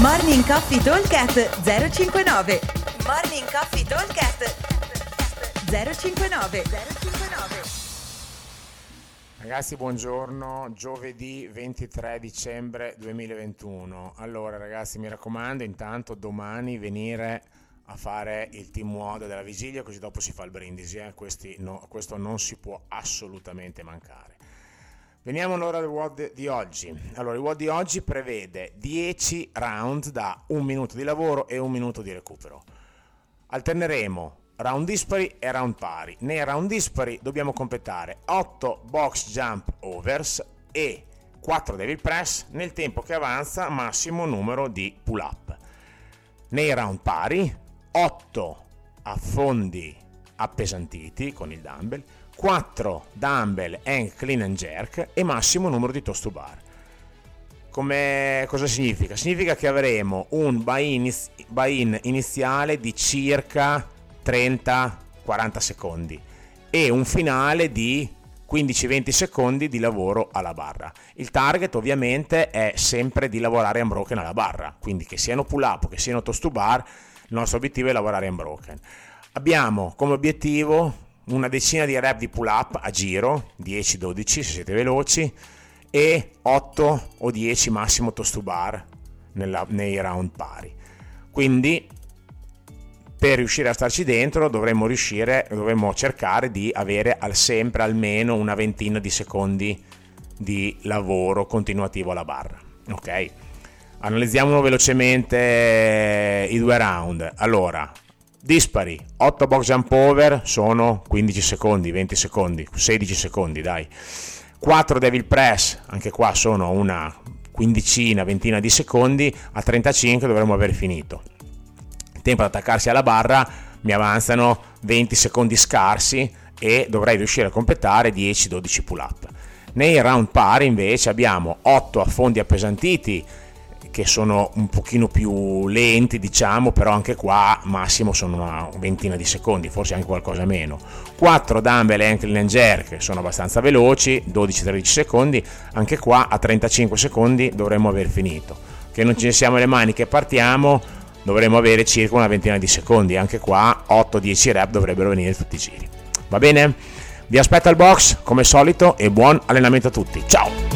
Morning Coffee Talkcast 059 Morning Coffee Talkcast 059 059 Ragazzi, buongiorno, giovedì 23 dicembre 2021. Allora, ragazzi, mi raccomando, intanto domani venire a fare il team WOD della vigilia, così dopo si fa il brindisi. Eh? No, questo non si può assolutamente mancare. Veniamo allora al WOD di oggi. Allora, il WOD di oggi prevede 10 round da un minuto di lavoro e un minuto di recupero. Alterneremo round dispari e round pari. Nei round dispari dobbiamo completare 8 box jump overs e 4 devil press nel tempo che avanza massimo numero di pull up. Nei round pari 8 affondi appesantiti con il dumbbell, 4 dumbbell and clean and jerk e massimo numero di toast to bar. Come, cosa significa? Significa che avremo un buy-in, iniziale di circa 30-40 secondi e un finale di 15-20 secondi di lavoro alla barra. Il target ovviamente è sempre di lavorare unbroken alla barra, quindi che siano pull up che siano toast to bar, il nostro obiettivo è lavorare unbroken. Abbiamo come obiettivo una decina di rep di pull up a giro, 10-12 se siete veloci, e 8 o 10 massimo toast to bar nella, nei round pari. Quindi per riuscire a starci dentro dovremmo riuscire, dovremmo cercare di avere al, sempre almeno una ventina di secondi di lavoro continuativo alla barra. Ok? Analizziamo velocemente i due round. Allora, dispari, 8 box jump over sono 15 secondi, 20 secondi, 16 secondi, dai. 4 devil press, anche qua sono una quindicina, ventina di secondi, a 35 dovremmo aver finito tempo ad attaccarsi alla barra mi avanzano 20 secondi scarsi e dovrei riuscire a completare 10-12 pull up. Nei round pari invece abbiamo 8 affondi appesantiti che sono un pochino più lenti diciamo però anche qua massimo sono una ventina di secondi forse anche qualcosa meno 4 dumbbell ankle and jerk sono abbastanza veloci 12-13 secondi anche qua a 35 secondi dovremmo aver finito che non ci siamo le mani che partiamo dovremo avere circa una ventina di secondi, anche qua 8-10 rep dovrebbero venire tutti i giri. Va bene? Vi aspetto al box come solito e buon allenamento a tutti. Ciao!